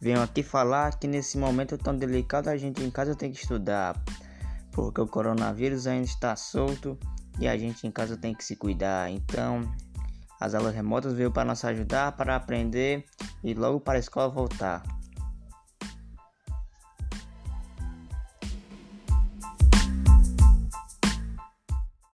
Venho aqui falar que nesse momento tão delicado a gente em casa tem que estudar, porque o coronavírus ainda está solto e a gente em casa tem que se cuidar. Então, as aulas remotas veio para nos ajudar para aprender e logo para a escola voltar.